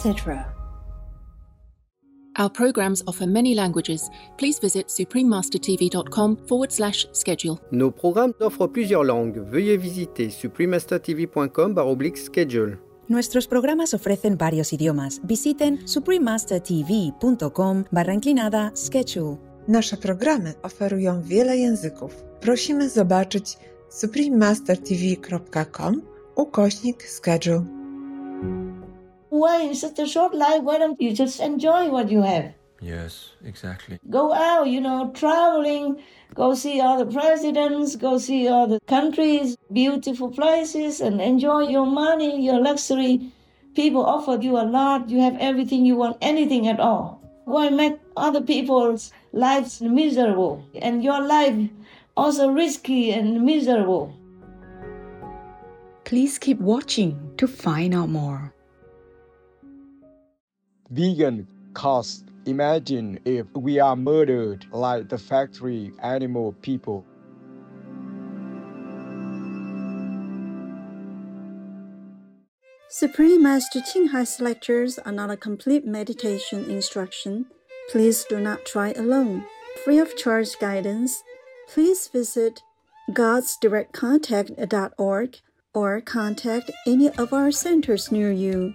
etc. Our programs offer many languages. Please visit suprememastertv.com forward slash schedule. Nos programmes offrent plusieurs langues. Veuillez visiter suprememastertv.com schedule. Nuestros programas ofrecen varios idiomas. Visiten suprememastertv.com barra inclinada schedule. Nasze programy oferują wiele języków. Prosimy zobaczyć suprememastertv.com ukośnik schedule. Why in such a short life, why don't you just enjoy what you have? Yes, exactly. Go out, you know, traveling, go see all the presidents, go see all the countries, beautiful places, and enjoy your money, your luxury. People offer you a lot, you have everything you want, anything at all. Why make other people's lives miserable and your life also risky and miserable? Please keep watching to find out more. Vegan cost. Imagine if we are murdered like the factory animal people. Supreme Master Ching Hai's lectures are not a complete meditation instruction. Please do not try alone. Free of charge guidance, please visit godsdirectcontact.org or contact any of our centers near you.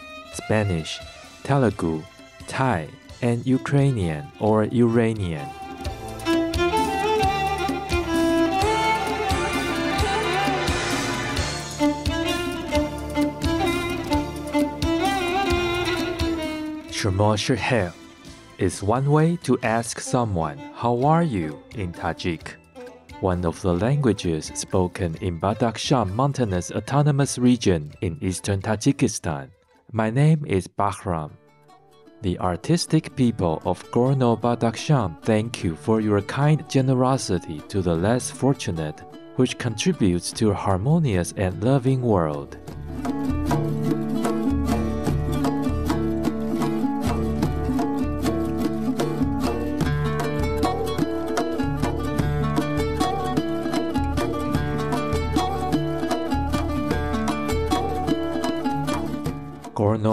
Spanish, Telugu, Thai, and Ukrainian or Uranian. Shemo Shehel is one way to ask someone, How are you? in Tajik, one of the languages spoken in Badakhshan Mountainous Autonomous Region in eastern Tajikistan. My name is Bahram. The artistic people of Gorno Badakhshan thank you for your kind generosity to the less fortunate, which contributes to a harmonious and loving world.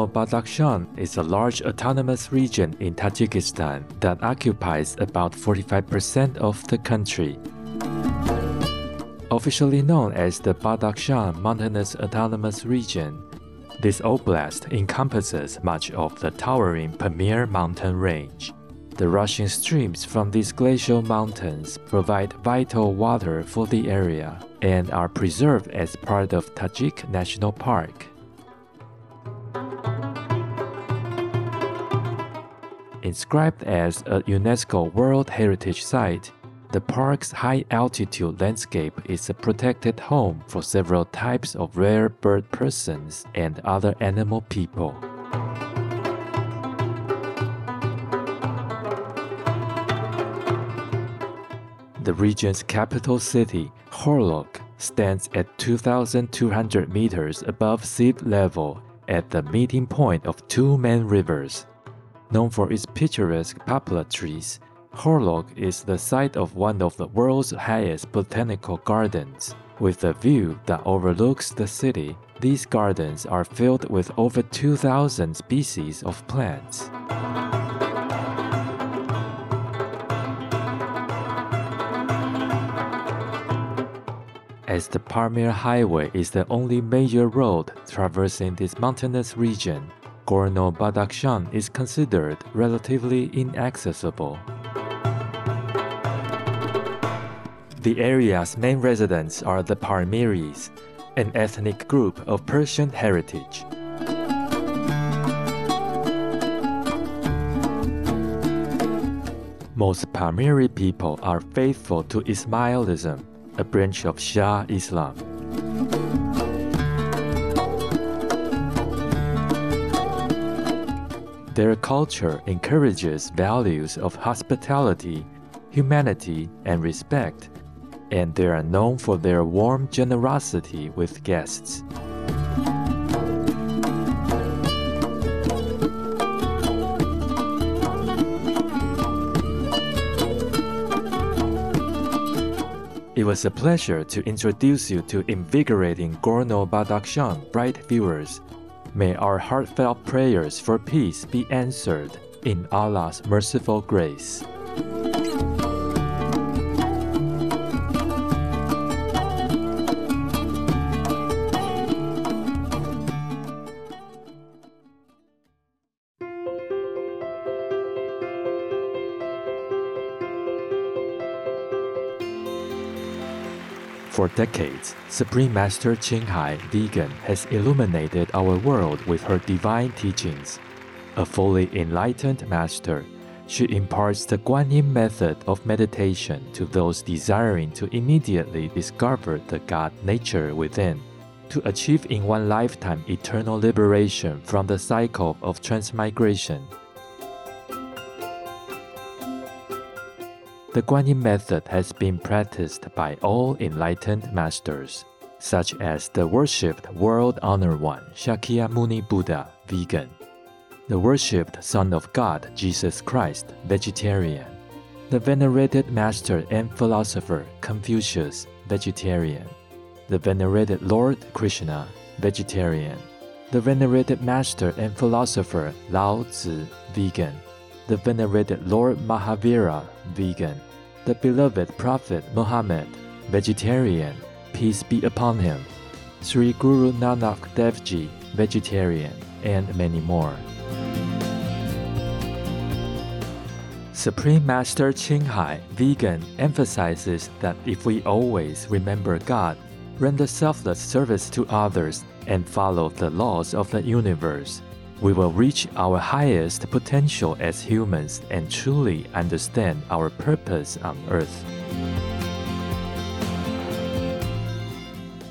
Gorno-Badakhshan is a large autonomous region in Tajikistan that occupies about 45% of the country. Officially known as the Badakhshan Mountainous Autonomous Region, this oblast encompasses much of the towering Pamir mountain range. The rushing streams from these glacial mountains provide vital water for the area and are preserved as part of Tajik National Park. Inscribed as a UNESCO World Heritage Site, the park's high altitude landscape is a protected home for several types of rare bird persons and other animal people. The region's capital city, Khorog, stands at 2,200 meters above sea level at the meeting point of two main rivers, Known for its picturesque poplar trees, Khorog is the site of one of the world's highest botanical gardens, with a view that overlooks the city these gardens are filled with over 2,000 species of plants. As the Pamir Highway is the only major road traversing this mountainous region, Gorno Badakhshan is considered relatively inaccessible. The area's main residents are the Pamiris, an ethnic group of Persian heritage. Most Pamiri people are faithful to Ismailism, a branch of Shia Islam. Their culture encourages values of hospitality, humanity, and respect, and they are known for their warm generosity with guests. It was a pleasure to introduce you to invigorating Gorno Badakhshan bright viewers. May our heartfelt prayers for peace be answered in Allah's merciful grace. Decades, Supreme Master Ching Hai Vegan has illuminated our world with her divine teachings. A fully enlightened master, she imparts the Guanyin method of meditation to those desiring to immediately discover the God nature within, to achieve in one lifetime eternal liberation from the cycle of transmigration. The Guanyin method has been practiced by all enlightened masters, such as the worshipped world honored one Shakyamuni Buddha, vegan, the worshipped Son of God Jesus Christ, vegetarian, the venerated master and philosopher Confucius, vegetarian, the venerated Lord Krishna, vegetarian, the venerated master and philosopher Lao Tzu, vegan, the venerated Lord Mahavira, vegan, the beloved Prophet Muhammad, vegetarian, peace be upon him, Sri Guru Nanak Dev Ji, vegetarian, and many more. Supreme Master Ching Hai, vegan, emphasizes that if we always remember God, render selfless service to others, and follow the laws of the universe, we will reach our highest potential as humans and truly understand our purpose on earth.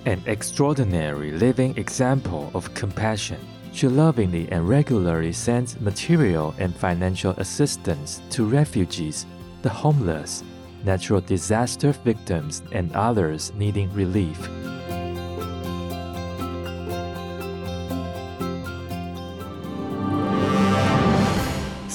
An extraordinary living example of compassion, she lovingly and regularly sends material and financial assistance to refugees, the homeless, natural disaster victims, and others needing relief.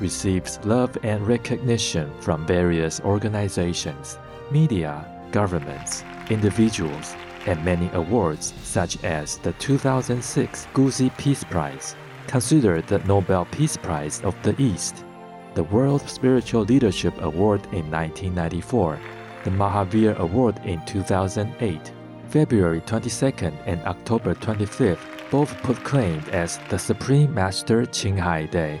receives love and recognition from various organizations, media, governments, individuals, and many awards such as the 2006 Gusi Peace Prize, considered the Nobel Peace Prize of the East, the World Spiritual Leadership Award in 1994, the Mahavir Award in 2008, February 22nd and October 25th both proclaimed as the Supreme Master Ching Hai Day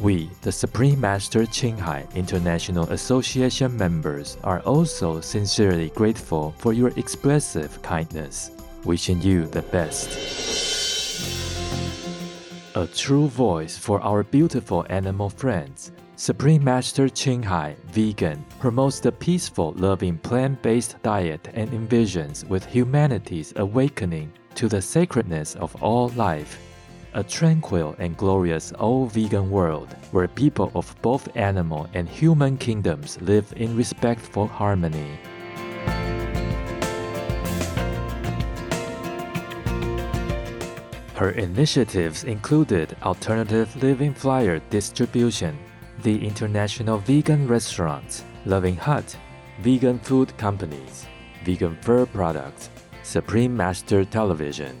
We, the Supreme Master Ching Hai International Association members, are also sincerely grateful for your expressive kindness, wishing you the best. A true voice for our beautiful animal friends, Supreme Master Ching Hai Vegan promotes the peaceful, loving plant based diet and envisions with humanity's awakening to the sacredness of all life. A tranquil and glorious all vegan world where people of both animal and human kingdoms live in respectful harmony. Her initiatives included alternative living flyer distribution, the international vegan restaurants, Loving Hut, vegan food companies, vegan fur products, Supreme Master Television,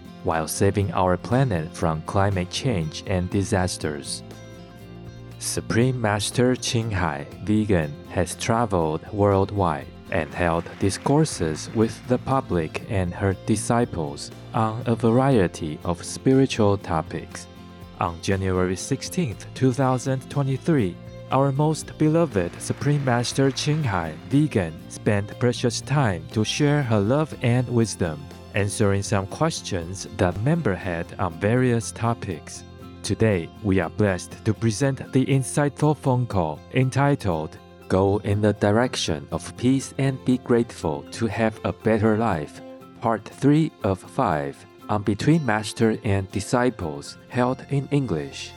while saving our planet from climate change and disasters. Supreme Master Ching Hai Vegan has traveled worldwide and held discourses with the public and her disciples on a variety of spiritual topics. On January 16, 2023, our most beloved Supreme Master Ching Hai Vegan spent precious time to share her love and wisdom, answering some questions that member had on various topics. Today, we are blessed to present the insightful phone call entitled Go in the Direction of Peace and Be Grateful to Have a Better Life, Part 3 of 5 on Between Master and Disciples, held in English.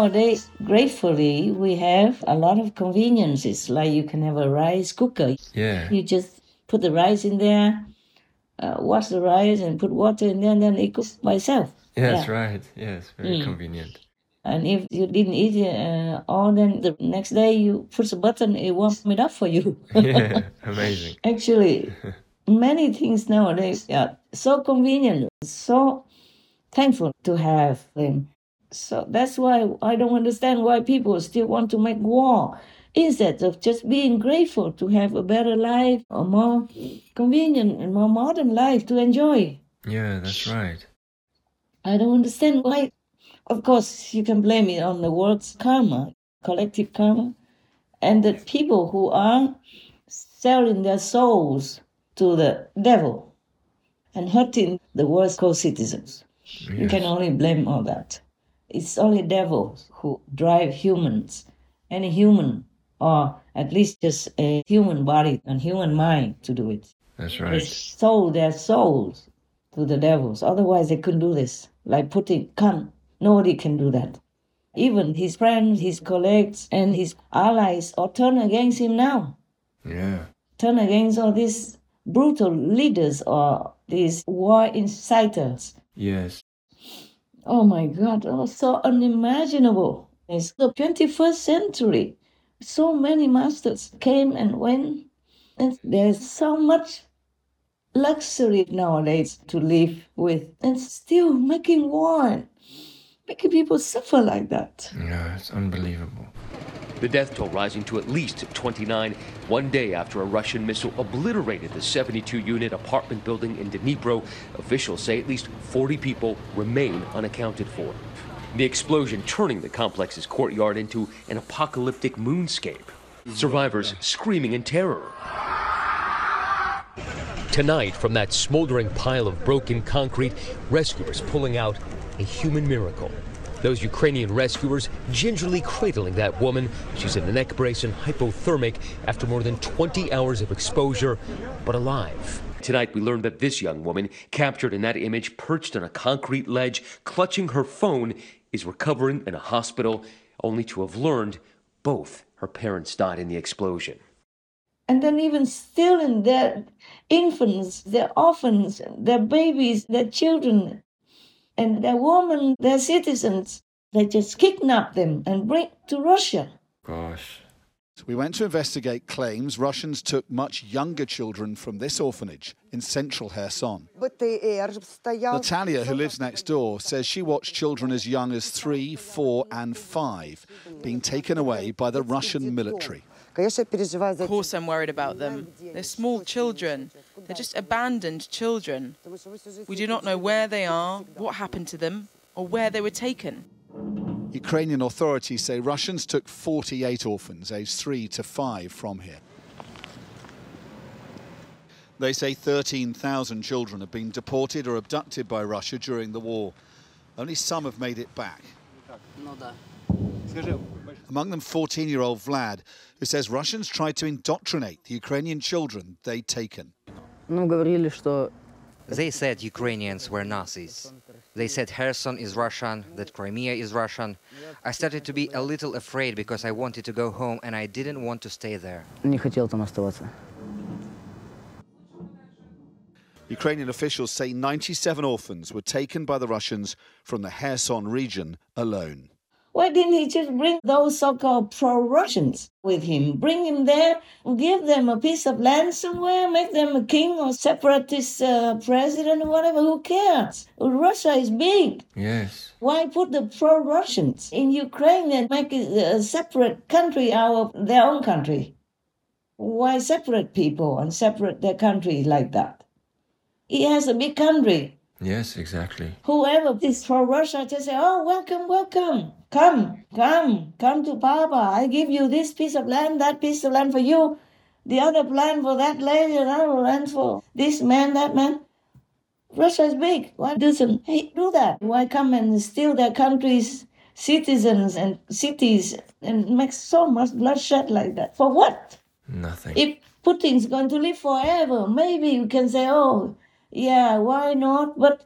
Nowadays, gratefully, we have a lot of conveniences. Like you can have a rice cooker. Yeah. You just put the rice in there, uh, wash the rice, and put water in there, and then it cooks by itself. Yeah, that's right. Yes, very Mm. convenient. And if you didn't eat it uh, all, then the next day you push a button, it warms it up for you. yeah, amazing. Actually, many things nowadays are so convenient, so thankful to have them. So that's why I don't understand why people still want to make war instead of just being grateful to have a better life, a more convenient and more modern life to enjoy. Yeah, that's right. I don't understand why. Of course, you can blame it on the world's karma, collective karma, and the people who are selling their souls to the devil and hurting the world's co-citizens. You can only blame all that. It's only devils who drive humans, any human, or at least just a human body and human mind to do it. That's right. They sold their souls to the devils. Otherwise, they couldn't do this. Like Putin can nobody can do that. Even his friends, his colleagues, and his allies all turn against him now. Yeah. Turn against all these brutal leaders or these war inciters. Yes. Oh my God, oh, so unimaginable. It's the 21st century. So many masters came and went, and there's so much luxury nowadays to live with, and still making war, making people suffer like that. Yeah, it's unbelievable. The death toll rising to at least 29, one day after a Russian missile obliterated the 72 unit apartment building in Dnipro. Officials say at least 40 people remain unaccounted for. The explosion turning the complex's courtyard into an apocalyptic moonscape. Survivors screaming in terror. Tonight, from that smoldering pile of broken concrete, rescuers pulling out a human miracle. Those Ukrainian rescuers gingerly cradling that woman. She's in a neck brace and hypothermic after more than 20 hours of exposure, but alive. Tonight, we learned that this young woman, captured in that image, perched on a concrete ledge, clutching her phone, is recovering in a hospital, only to have learned both her parents died in the explosion. And then, even still, in their infants, their orphans, their babies, their children, and their women, their citizens, they just kidnap them and bring to Russia. Gosh. We went to investigate claims Russians took much younger children from this orphanage in central Kherson. Natalia, who lives next door, says she watched children as young as three, four, and five being taken away by the Russian military. Of course, I'm worried about them. They're small children. They're just abandoned children. We do not know where they are, what happened to them, or where they were taken. Ukrainian authorities say Russians took 48 orphans aged 3 to 5 from here. They say 13,000 children have been deported or abducted by Russia during the war. Only some have made it back. Among them 14-year-old Vlad, who says Russians tried to indoctrinate the Ukrainian children they'd taken. They said Ukrainians were Nazis. They said Kherson is Russian, that Crimea is Russian. I started to be a little afraid because I wanted to go home and I didn't want to stay there. Ukrainian officials say 97 orphans were taken by the Russians from the Kherson region alone. Why didn't he just bring those so called pro Russians with him? Bring him there, give them a piece of land somewhere, make them a king or separatist uh, president or whatever. Who cares? Russia is big. Yes. Why put the pro Russians in Ukraine and make it a separate country out of their own country? Why separate people and separate their country like that? He has a big country. Yes, exactly. Whoever is from Russia just say, oh, welcome, welcome. Come, come, come to Papa. I give you this piece of land, that piece of land for you, the other land for that lady, another land for this man, that man. Russia is big. Why doesn't he do that? Why come and steal their country's citizens and cities and make so much bloodshed like that? For what? Nothing. If Putin's going to live forever, maybe you can say, oh, yeah, why not? But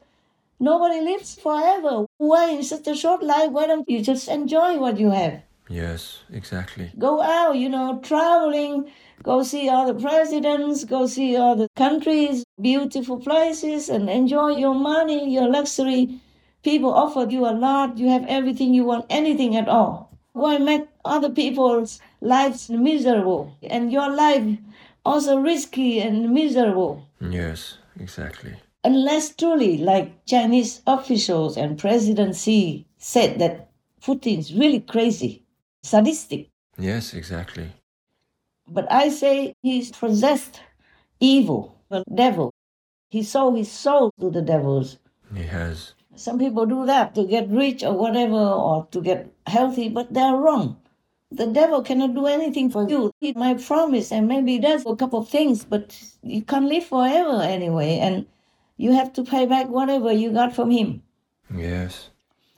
nobody lives forever. Why in such a short life? Why don't you just enjoy what you have? Yes, exactly. Go out, you know, traveling, go see other presidents, go see other countries, beautiful places, and enjoy your money, your luxury. People offer you a lot, you have everything you want, anything at all. Why make other people's lives miserable and your life also risky and miserable? Yes, exactly. Unless truly, like Chinese officials and President Xi said that Putin's really crazy, sadistic. Yes, exactly. But I say he's possessed evil, the devil. He sold his soul to the devils. He has. Some people do that to get rich or whatever, or to get healthy, but they're wrong. The devil cannot do anything for you. He might promise and maybe does a couple of things, but you can't live forever anyway, and you have to pay back whatever you got from him. Yes.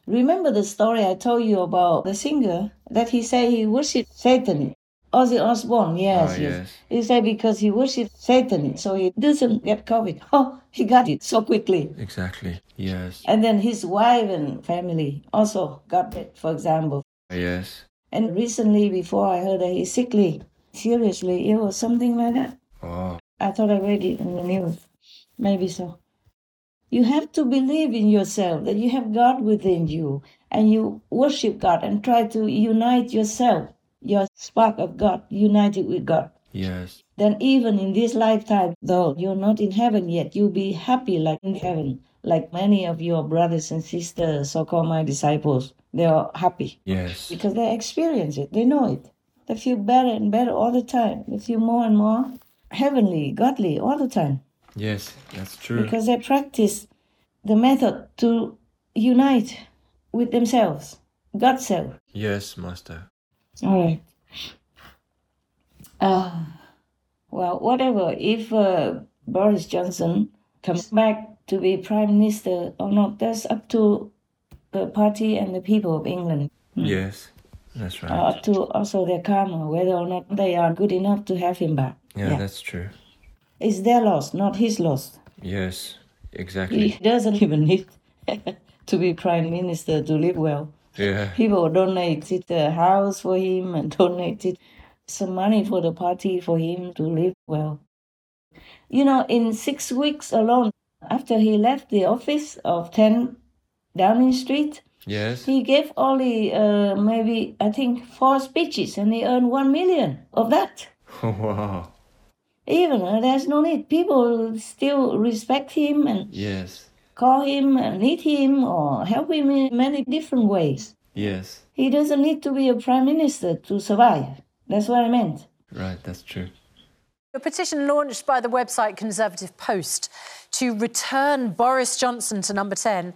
Remember the story I told you about the singer that he said he worshipped Satan. Ozzy Osbourne, yes, Ah, yes. yes. He said because he worshipped Satan, so he doesn't get COVID. Oh, he got it so quickly. Exactly. Yes. And then his wife and family also got it, for example. Yes. And recently, before I heard that he's sickly, seriously ill or something like that. Oh. I thought I read it in the news. Maybe so. You have to believe in yourself that you have God within you and you worship God and try to unite yourself, your spark of God, united with God. Yes. Then, even in this lifetime, though you're not in heaven yet, you'll be happy like in heaven, like many of your brothers and sisters, so called my disciples. They are happy Yes. because they experience it, they know it. They feel better and better all the time. They feel more and more heavenly, godly all the time. Yes, that's true. Because they practice the method to unite with themselves, God self. Yes, Master. All right. Uh, well, whatever. If uh, Boris Johnson comes back to be prime minister or not, that's up to the party and the people of England. Mm. Yes, that's right. Uh, up to also their karma, whether or not they are good enough to have him back. yeah, that's true. It's their loss, not his loss. Yes, exactly. He doesn't even need to be prime minister to live well. Yeah. People donated a house for him and donated some money for the party for him to live well. You know, in six weeks alone, after he left the office of 10 Downing Street, Yes. he gave only uh, maybe, I think, four speeches and he earned one million of that. wow. Even uh, there's no need. People still respect him and Yes. call him and need him or help him in many different ways. Yes. He doesn't need to be a prime minister to survive. That's what I meant. Right, that's true. A petition launched by the website Conservative Post to return Boris Johnson to number 10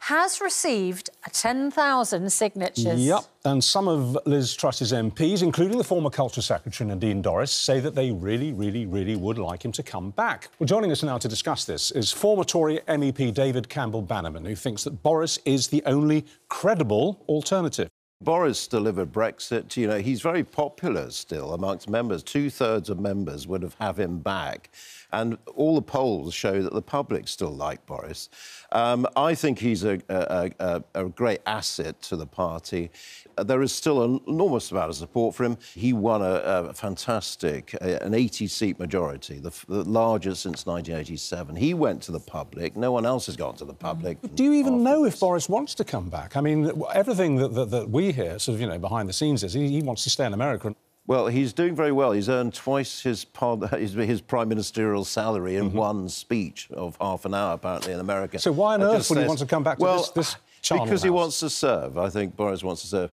has received 10,000 signatures. Yep, and some of Liz Truss's MPs, including the former Culture Secretary Nadine Dorries, say that they really, really, really would like him to come back. Well, joining us now to discuss this is former Tory MEP David Campbell Bannerman, who thinks that Boris is the only credible alternative. Boris delivered Brexit. You know, he's very popular still amongst members. Two thirds of members would have have him back. And all the polls show that the public still like Boris. Um, I think he's a, a, a, a, great asset to the party. Uh, there is still an enormous amount of support for him. He won a, fantastic, an 80 seat majority, the, the, largest since 1987. He went to the public. No one else has gone to the public. Do you even know if Boris wants to come back? I mean, everything that, that, that we hear, sort of, you know, behind the scenes is he, he wants to stay in America. Well, he's doing very well. He's earned twice his, his, his prime ministerial salary in mm-hmm. one speech of half an hour, apparently, in America. So why on earth would says, he want to come back to well, this, this Because house? he wants to serve. I think Boris wants to serve.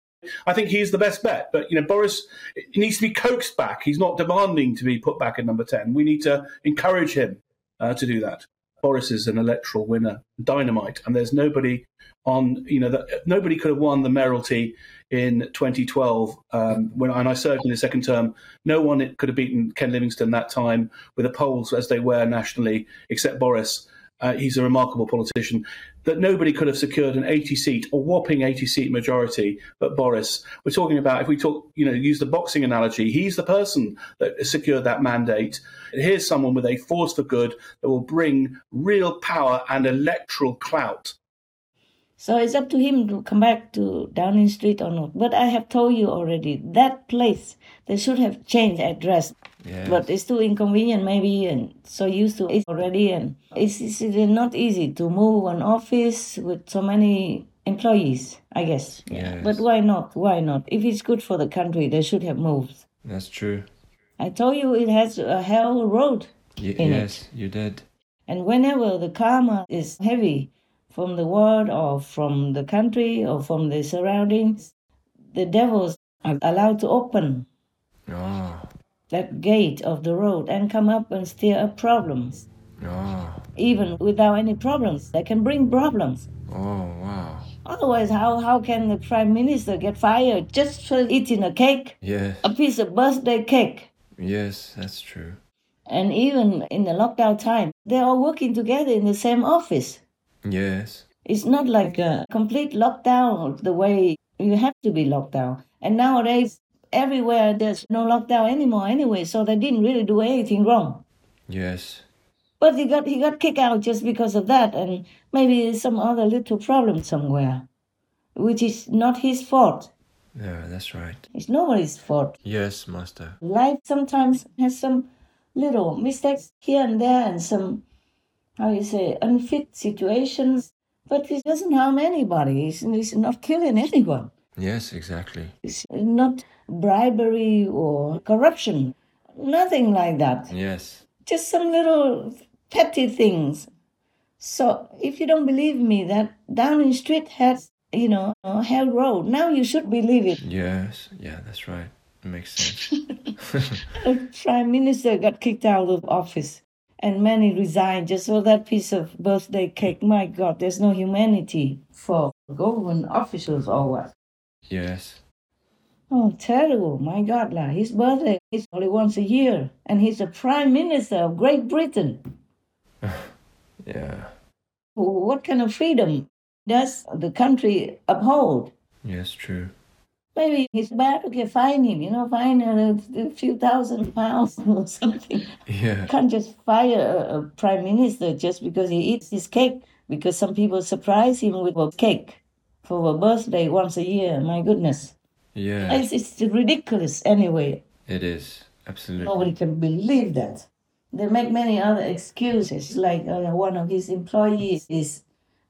I think he's the best bet. But you know, Boris needs to be coaxed back. He's not demanding to be put back at number ten. We need to encourage him uh, to do that. Boris is an electoral winner, dynamite, and there's nobody on. You know, that nobody could have won the mayoralty in 2012 um, when and I served in the second term. No one could have beaten Ken Livingstone that time with the polls as they were nationally, except Boris. Uh, he's a remarkable politician. That nobody could have secured an 80 seat, a whopping 80 seat majority, but Boris. We're talking about, if we talk, you know, use the boxing analogy, he's the person that secured that mandate. Here's someone with a force for good that will bring real power and electoral clout so it's up to him to come back to Downing Street or not. But I have told you already that place they should have changed address. But it's too inconvenient maybe and so used to it already and it's, it's not easy to move an office with so many employees, I guess. Yes. But why not? Why not? If it's good for the country, they should have moved. That's true. I told you it has a hell road. Y- in yes, it. you did. And whenever the karma is heavy, from the world or from the country or from the surroundings, the devils are allowed to open oh. That gate of the road and come up and stir up problems. Oh. Even without any problems, they can bring problems. Oh, wow. Otherwise, how, how can the prime minister get fired just for eating a cake? Yes. A piece of birthday cake. Yes, that's true. And even in the lockdown time, they're all working together in the same office. Yes. It's not like a complete lockdown the way you have to be locked down. And nowadays, everywhere there's no lockdown anymore anyway, so they didn't really do anything wrong. Yes. But he got he got kicked out just because of that, and maybe some other little problem somewhere, which is not his fault. Yeah, that's right. It's nobody's fault. Yes, master. Life sometimes has some little mistakes here and there, and some how you say, unfit situations, but it doesn't harm anybody. It's, it's not killing anyone. Yes, exactly. It's not bribery or corruption, nothing like that. Yes. Just some little petty things. So if you don't believe me that Downing Street has, you know, a hell road, now you should believe it. Yes, yeah, that's right. It Makes sense. the prime minister got kicked out of office and many resigned just for that piece of birthday cake. My God, there's no humanity for government officials or what? Yes. Oh, terrible. My God, la. his birthday is only once a year, and he's the prime minister of Great Britain. Yeah. What kind of freedom does the country uphold? Yes, true. Maybe it's bad to get fine him, you know, fine a, a few thousand pounds or something. Yeah. Can't just fire a, a prime minister just because he eats his cake, because some people surprise him with a cake for a birthday once a year. My goodness. Yeah. It's, it's ridiculous anyway. It is. Absolutely. Nobody can believe that. They make many other excuses, like uh, one of his employees is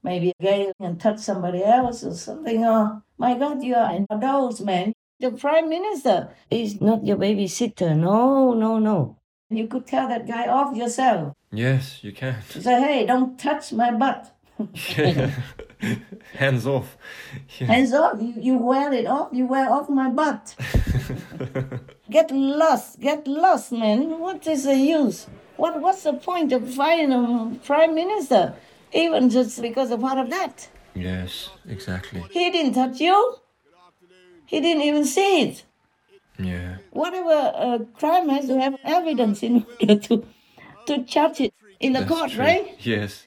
maybe gay and touch somebody else or something. Oh, my God, you are an adult man. The prime minister is not your babysitter. No, no, no. You could tell that guy off yourself. Yes, you can. Say, hey, don't touch my butt. Hands off. Yeah. Hands off. You, you wear it off. You wear off my butt. get lost. Get lost, man. What is the use? What What's the point of firing a prime minister? Even just because of part of that. Yes, exactly. He didn't touch you. He didn't even see it. Yeah. Whatever uh, crime has to have evidence in order to to charge it in the That's court, true. right? Yes.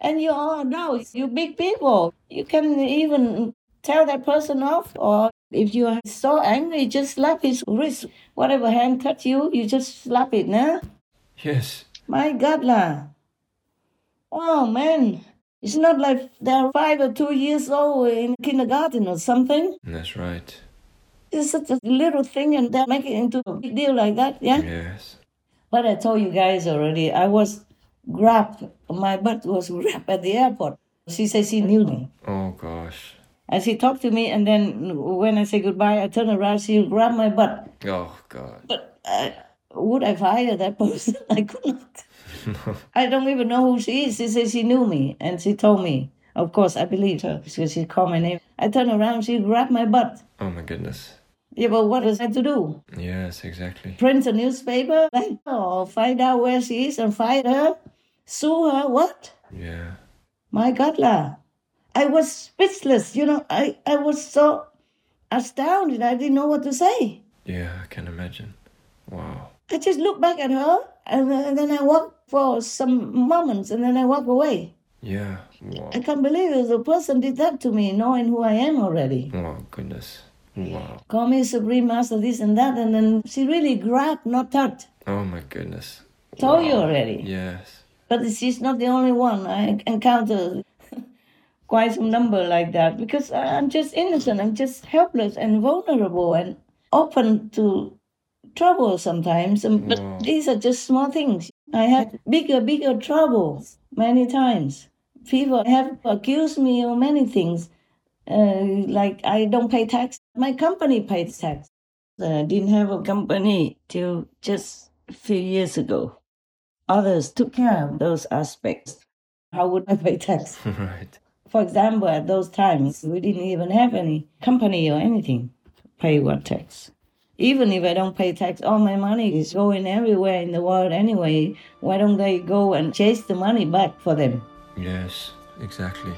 And you all know, you big people, you can even tell that person off, or if you are so angry, just slap his wrist. Whatever hand touch you, you just slap it, nah? Yes. My God, lah. Oh, man. It's not like they're five or two years old in kindergarten or something. That's right. It's such a little thing, and they make it into a big deal like that, yeah? Yes. But I told you guys already, I was grabbed, my butt was grabbed at the airport. She said she knew me. Oh gosh. And she talked to me, and then when I say goodbye, I turn around, she grabbed my butt. Oh god. But uh, would I fire that person? I could not. I don't even know who she is. She said she knew me, and she told me. Of course, I believed her because she called my name. I turned around, she grabbed my butt. Oh my goodness. Yeah, but what was I to do? Yes, exactly. Print a newspaper, like, or find out where she is and find her, sue uh, her? What? Yeah. My God, lah. I was speechless. You know, I, I was so astounded. I didn't know what to say. Yeah, I can imagine. Wow. I just looked back at her, and, then- and then I walked for some moments, and then I walked away. Yeah. Wow. I can't believe it. The person did that to me, knowing who I am already. Oh goodness. Wow. Call me Supreme Master, this and that, and then she really grabbed, not touched. Oh my goodness. Told you already. Yes. But she's not the only one. I encountered quite some number like that because I'm just innocent. I'm just helpless and vulnerable and open to trouble sometimes. But Wow. these are just small things. I had bigger, bigger troubles many times. People have accused me of many things, uh, like I don't pay tax. My company pays tax. I didn't have a company till just a few years ago. Others took care of those aspects. How would I pay tax? right. For example, at those times, we didn't even have any company or anything to pay what tax. Even if I don't pay tax, all my money is going everywhere in the world anyway. Why don't they go and chase the money back for them? Yes, exactly.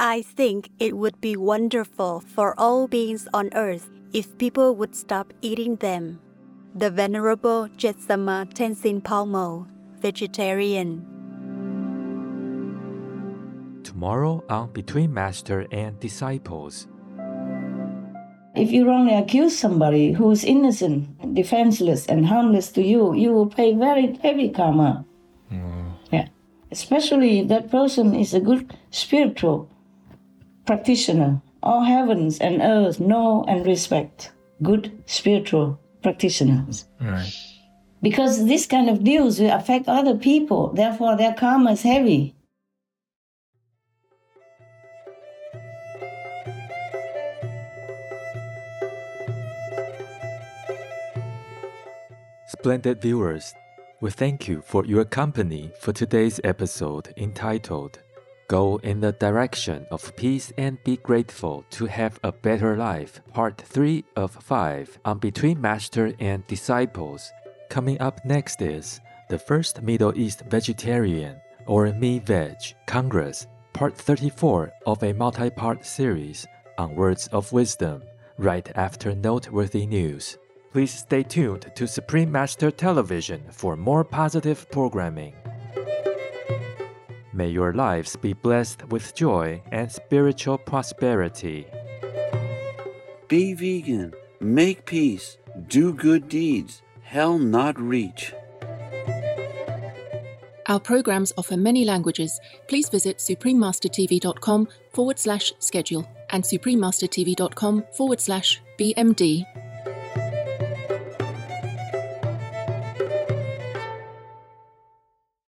I think it would be wonderful for all beings on earth if people would stop eating them. The Venerable Jetsunma Tenzin Palmo, vegetarian. Tomorrow on Between Master and Disciples. If you wrongly accuse somebody who is innocent, defenseless, and harmless to you, you will pay very heavy karma. Mm. Yeah. Especially if that person is a good spiritual practitioner all heavens and earth know and respect good spiritual practitioners. Right. Because this kind of news will affect other people, therefore their karma is heavy. Splendid viewers, we thank you for your company for today's episode entitled Go in the Direction of Peace and Be Grateful to Have a Better Life, Part 3 of 5 on Between Master and Disciples. Coming up next is the First Middle East Vegetarian or Me Veg Congress, Part 34 of a multi part series on Words of Wisdom, right after noteworthy news. Please stay tuned to Supreme Master Television for more positive programming. May your lives be blessed with joy and spiritual prosperity. Be vegan, make peace, do good deeds, hell not reach. Our programs offer many languages. Please visit suprememastertv.com forward slash schedule and suprememastertv.com forward slash BMD